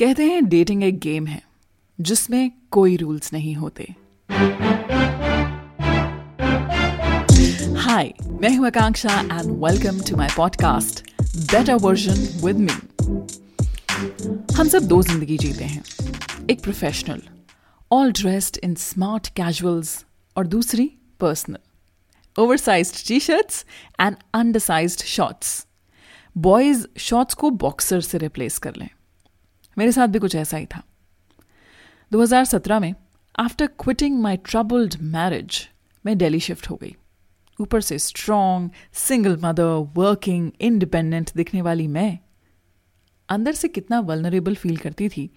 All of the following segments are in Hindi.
कहते हैं डेटिंग एक गेम है, जिसमें कोई रूल्स नहीं होते। हाय मैं हूँ Akanksha and welcome to my podcast better version with me हम सब दो ज़िंदगी जीते हैं, एक professional all dressed in smart casuals और दूसरी personal oversized T shirts and undersized shorts boys shorts को बॉक्सर से रिप्लेस कर लें। मेरे साथ भी कुछ ऐसा ही था। 2017 में after quitting my troubled marriage मैं दिल्ली शिफ्ट हो गई। ऊपर से strong single mother working independent दिखने वाली मैं, अंदर से कितना वलनरेबल फील करती थी,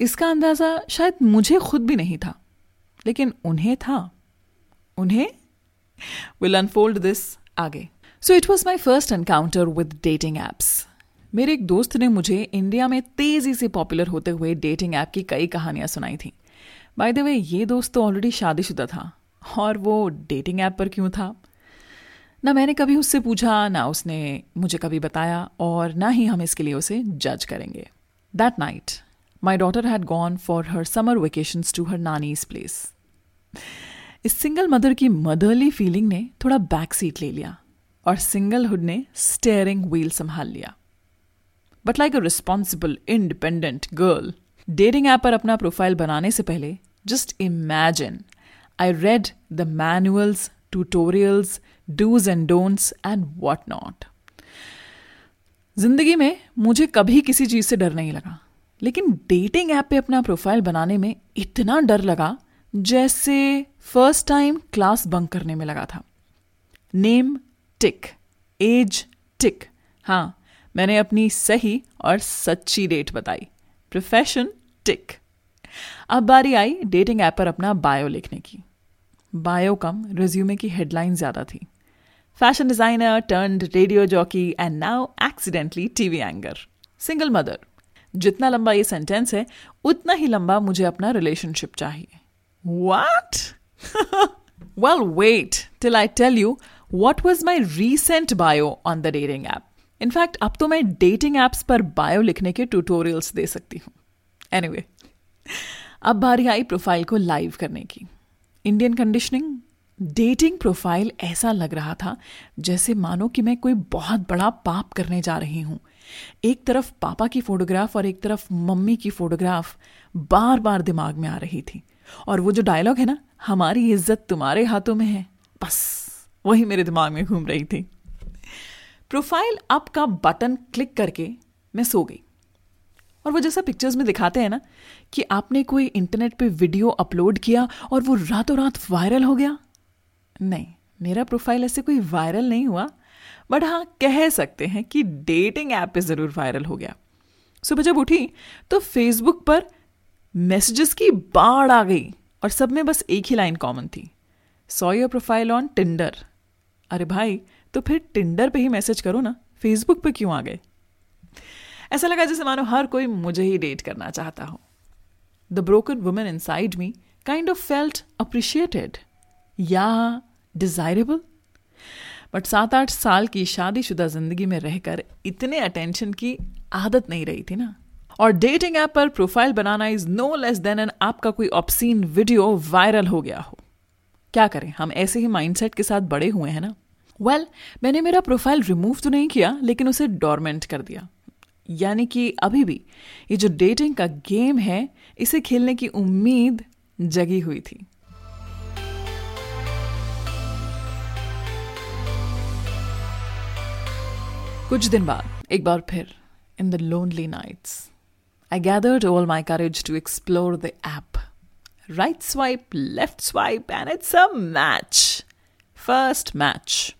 इसका अंदाज़ा शायद मुझे खुद भी नहीं था, लेकिन उन्हें था। उन्हें? विल अनफोल्ड दिस आगे। So it was my first encounter with dating apps मेरे एक दोस्त ने मुझे इंडिया में तेज़ी से पॉपुलर होते हुए डेटिंग ऐप की कई कहानियाँ सुनाई थी। बाय द वे ये दोस्त तो ऑलरेडी शादीशुदा था। और वो डेटिंग ऐप पर क्यों था? ना मैंने कभी उससे पूछा, ना उसने मुझे कभी बताया, और ना ही हम इसके लिए उसे जज करेंगे। That night my daughter had gone for her summer vacation to her nannies place इस सिंगल मदर की मदरली फीलिंग ने थोड़ा बैक सीट ले लिया, और सिंगलहुड ने स्टेयरिंग व्हील संभाल लिया। But like a responsible independent girl dating app पर अपना प्रोफ़ाइल बनाने से पहले just imagine I read the manuals tutorials dos and don'ts and what not ज़िंदगी में मुझे कभी किसी चीज़ से डर नहीं लगा। लेकिन डेटिंग ऐप पे अपना प्रोफ़ाइल बनाने में इतना डर लगा, जैसे फ़र्स्ट टाइम क्लास बंक करने में लगा था। नेम टिक एज टिक हाँ मैंने अपनी सही और सच्ची डेट बताई। प्रोफेशन टिक अब बारी आई डेटिंग ऐप पर अपना बायो लिखने की। बायो कम रिज्यूमे की हेडलाइन ज़्यादा थी। Fashion designer turn radio jockey and now accidentally TV anchor single mother जितना लंबा ये सेंटेंस है, उतना ही लंबा मुझे अपना रिलेशनशिप चाहिए। What well wait till I tell you what was my recent bio on the dating app in fact अब तो मैं डेटिंग एप्स पर बायो लिखने के ट्यूटोरियल्स दे सकती हूँ। एनीवे अब बारी आई प्रोफ़ाइल को लाइव करने की। इंडियन कंडीशनिंग डेटिंग प्रोफ़ाइल ऐसा लग रहा था जैसे मानो कि मैं कोई बहुत बड़ा पाप करने जा रही हूँ। एक तरफ़ पापा की फोटोग्राफ और एक तरफ़ मम्मी की फोटोग्राफ बार बार दिमाग में आ रही थी। और वो जो डायलॉग है ना, हमारी इज़्ज़त तुम्हारे हाथों में है। बस, वही मेरे दिमाग में घूम रही थी। प्रोफ़ाइल अप का बटन क्लिक करके मैं सो गई। और वो जैसा पिक्चर्स में दिखाते हैं ना, कि आपने कोई इंटरनेट पे वीडियो अपलोड किया और वो रातों रात वायरल हो गया? नहीं, मेरा प्रोफ़ाइल ऐसे कोई वायरल नहीं हुआ बट हाँ कह सकते हैं कि डेटिंग ऐप पे ज़रूर वायरल हो गया। सुबह जब उठी तो फेसबुक पर मैसेजेस की बाढ़ आ गई और सब में बस एक ही लाइन कॉमन थी। Saw your profile on Tinder अरे भाई तो फिर टिंडर पे ही मैसेज करो ना। फेसबुक पे क्यों आ गए? ऐसा लगा जैसे मानो हर कोई मुझे ही डेट करना चाहता हो। The broken women inside me kind of felt appreciated या डिजायरेबल बट सात आठ साल की शादीशुदा ज़िंदगी में रहकर इतने अटेंशन की आदत नहीं रही थी ना। और डेटिंग ऐप पर profile banana is no less than an आपका कोई ऑप्सीन वीडियो वायरल हो गया हो। क्या करें? हम ऐसे ही माइंडसेट के साथ बड़े हुए हैं ना। वेल well, मैंने मेरा प्रोफ़ाइल रिमूव तो नहीं किया लेकिन उसे डोरमेंट कर दिया। यानी कि अभी भी ये जो डेटिंग का गेम है इसे खेलने की उम्मीद जगी हुई थी। कुछ दिन बाद एक बार फिर in the lonely nights I gathered all my courage to explore the app right swipe left swipe and it's a match first match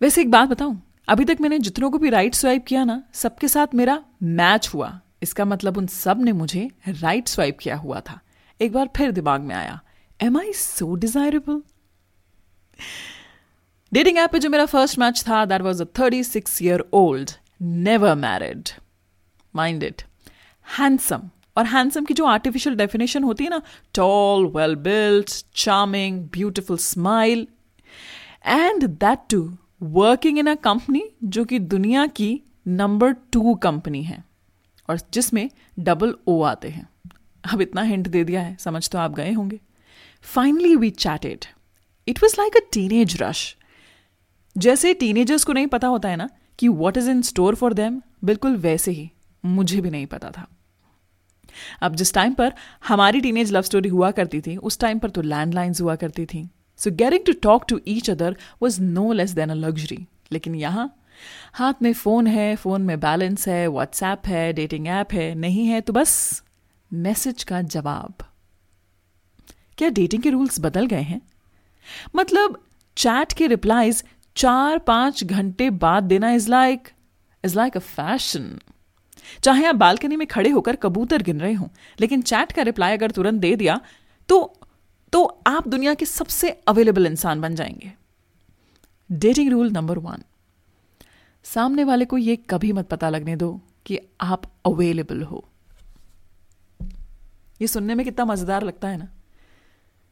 वैसे एक बात बताऊँ, अभी तक मैंने जितनों को भी राइट स्वाइप किया ना, सबके साथ मेरा मैच हुआ। इसका मतलब उन सबने मुझे राइट स्वाइप किया हुआ था। एक बार फिर दिमाग में आया am I so desirable dating app पे जो मेरा फ़र्स्ट मैच था that was a thirty six year old never married mind it handsome और हैंडसम की जो आर्टिफिशियल डेफिनेशन होती है ना tall well built charming beautiful smile and that too working in a company जो कि दुनिया की नंबर टू कंपनी है और जिसमें डबल ओ आते हैं। अब इतना हिंट दे दिया है, समझ तो आप गए होंगे। Finally we chatted it was like a teenage rush जैसे टीनेजर्स को नहीं पता होता है ना कि what is in store for them बिल्कुल वैसे ही, मुझे भी नहीं पता था। अब जिस टाइम पर हमारी टीनेज लव स्टोरी हुआ करती थी, उस टाइम पर तो लैंडलाइंस हुआ करती थी। So getting to talk to each other was no less than a luxury लेकिन यहाँ, हाथ में फ़ोन है फ़ोन में बैलेंस है व्हाट्सएप है डेटिंग ऐप है, नहीं है तो बस मैसेज का जवाब। क्या डेटिंग के रूल्स बदल गए हैं? मतलब चैट के रिप्लाईज चार पाँच घंटे बाद देना is like is like a fashion चाहे आप बालकनी में खड़े होकर कबूतर गिन रहे हो, लेकिन चैट का रिप्लाई अगर तुरंत दे दिया तो तो आप दुनिया के सबसे अवेलेबल इंसान बन जाएँगे। डेटिंग रूल नंबर वन सामने वाले को यह कभी मत पता लगने दो कि आप अवेलेबल हो। ये सुनने में कितना मज़ेदार लगता है ना?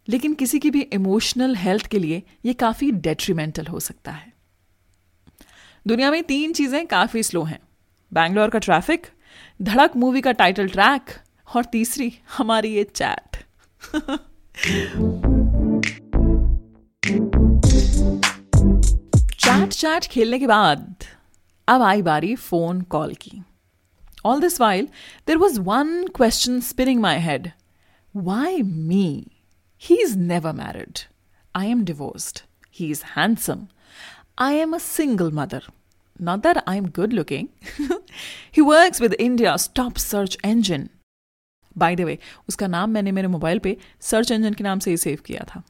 लेकिन किसी की भी इमोशनल हेल्थ के लिए यह काफ़ी डेट्रीमेंटल हो सकता है। दुनिया में तीन चीज़ें काफ़ी स्लो हैं। बैंगलोर का ट्रैफ़िक धड़क मूवी का टाइटल ट्रैक और तीसरी हमारी ये चैट चैट चैट खेलने के बाद, अब आई बारी फ़ोन कॉल की। All this while there was one question spinning my head why me he is never married I am divorced he is handsome I am a single mother Not that I'm good looking. he works with India's top search engine. By the way उसका नाम मैंने मेरे मोबाइल पे सर्च इंजन के नाम से ही सेव किया था।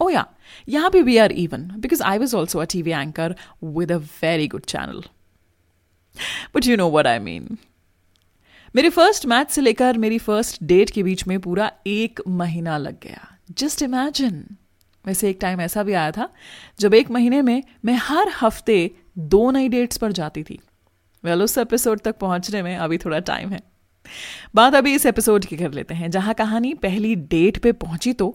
ओ या यहाँ पे we are even because I was also a TV anchor with a very good channel but you know what I mean मेरे फ़र्स्ट मैच से लेकर मेरी फ़र्स्ट डेट के बीच में पूरा एक महीना लग गया। जस्ट इमेजिन वैसे एक टाइम ऐसा भी आया था, जब एक महीने में मैं हर हफ़्ते दो नई डेट्स पर जाती थी। वेल उस एपिसोड तक पहुँचने में अभी थोड़ा टाइम है। बात अभी इस एपिसोड की कर लेते हैं जहाँ कहानी पहली डेट पे पहुँची तो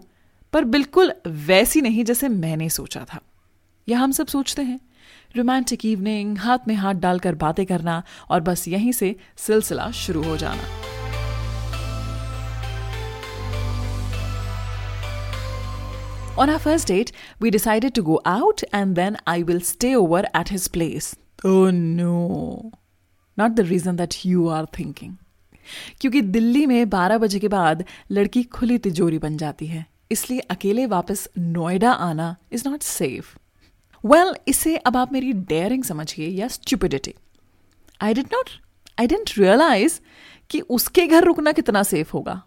पर बिल्कुल वैसी नहीं जैसे मैंने सोचा था यह हम सब सोचते हैं रोमांटिक इवनिंग हाथ में हाथ डालकर बातें करना और बस यहीं से सिलसिला शुरू हो जाना On our first date, we decided to go out and then I will stay over at his place. Oh no. Not the reason that you are thinking. क्योंकि दिल्ली में 12 बजे के बाद लड़की खुली तिजोरी बन जाती है इसलिए अकेले वापस नोएडा आना इज़ नॉट सेफ़ वेल इसे अब आप मेरी डेयरिंग समझिए या stupidity I did not I didn't realise कि उसके घर रुकना कितना सेफ़ होगा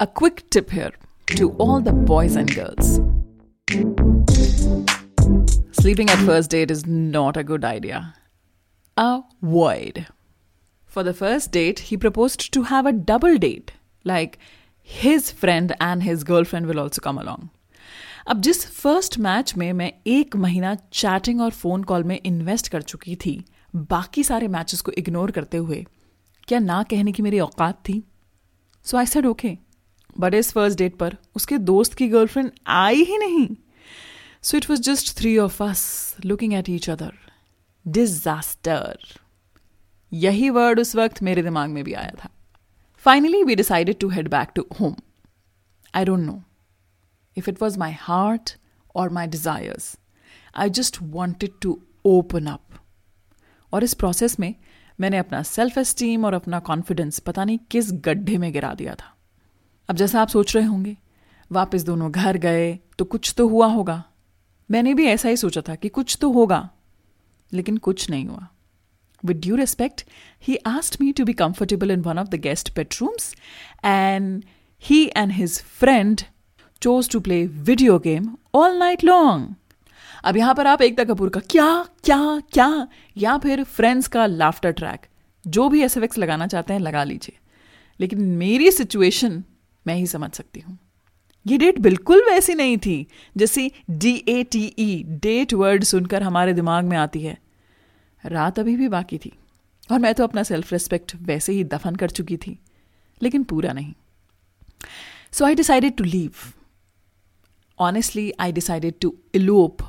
a quick tip here to all the boys and girls. Sleeping at first date is not a good idea. Avoid. For the first date, he proposed to have a double date, like his friend and his girlfriend will also come along. अब जिस फ़र्स्ट मैच में मैं एक महीना चैटिंग और फ़ोन कॉल में इन्वेस्ट कर चुकी थी बाकी सारे मैचेस को इग्नोर करते हुए क्या ना कहने की मेरी औकात थी? So I said okay but इस फ़र्स्ट डेट पर उसके दोस्त की गर्लफ्रेंड आई ही नहीं। So it was just three of us looking at each other disaster यही वर्ड उस वक्त मेरे दिमाग में भी आया था। Finally we decided to head back to home I don't know if it was my heart और my desires I just wanted to open up और इस प्रोसेस में मैंने अपना सेल्फ एस्टीम और अपना कॉन्फिडेंस पता नहीं किस गड्ढे में गिरा दिया था। अब जैसा आप सोच रहे होंगे, वापस दोनों घर गए तो कुछ तो हुआ होगा। मैंने भी ऐसा ही सोचा था कि कुछ तो होगा, लेकिन कुछ नहीं हुआ। With due respect he asked me to be comfortable in one of the guest bedrooms and he and his friend chose to play video game all night long अब यहाँ पर आप एकता कपूर का क्या क्या क्या, या फिर फ्रेंड्स का लाफ्टर ट्रैक जो भी एस लगाना चाहते हैं लगा लीजिए। लेकिन मेरी सिचुएशन मैं ही समझ सकती हूँ। ये डेट बिल्कुल वैसी नहीं थी, जैसी D A T E date word सुनकर हमारे दिमाग में आती है। रात अभी भी बाकी थी। और मैं तो अपना सेल्फ रिस्पेक्ट वैसे ही दफन कर चुकी थी, लेकिन पूरा नहीं। So I decided to leave honestly I decided to elope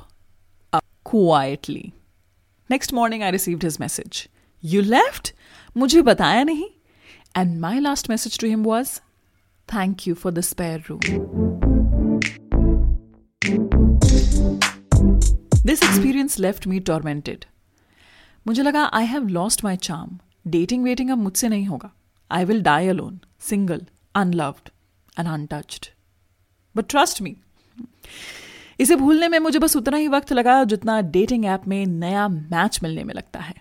quietly next morning I received his message you left मुझे बताया नहीं। And my last message to him was thank you for the spare room this experience left me tormented मुझे लगा I have lost my charm dating waiting अब मुझसे नहीं होगा। I will die alone single unloved and untouched but trust me इसे भूलने में मुझे बस उतना ही वक्त लगा जितना डेटिंग ऐप में नया मैच मिलने में लगता है।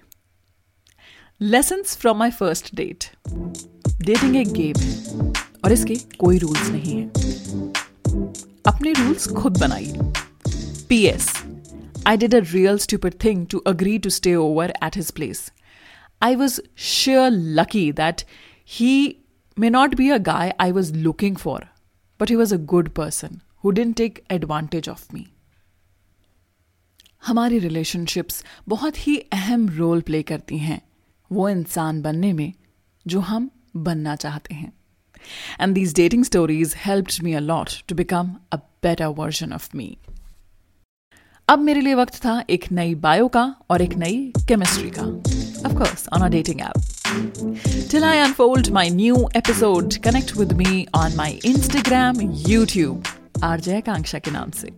Lesson from my first date dating एक गेम है, और इसके कोई रूल्स नहीं है। अपने रूल्स खुद बनाइए। P S I did a real stupid thing to agree to stay over at his place. I was sheer lucky that he may not be a guy I was looking for, but he was a good person who didn't take advantage of me. हमारी रिलेशनशिप्स बहुत ही अहम रोल प्ले करती हैं वो इंसान बनने में जो हम बनना चाहते हैं and these dating stories helped me a lot to become a better version of me अब मेरे लिए वक्त था एक नई बायो का और एक नई केमिस्ट्री का। Of course on a dating app till I unfold my new episode connect with me on my Instagram YouTube RJ Akanksha के नाम से।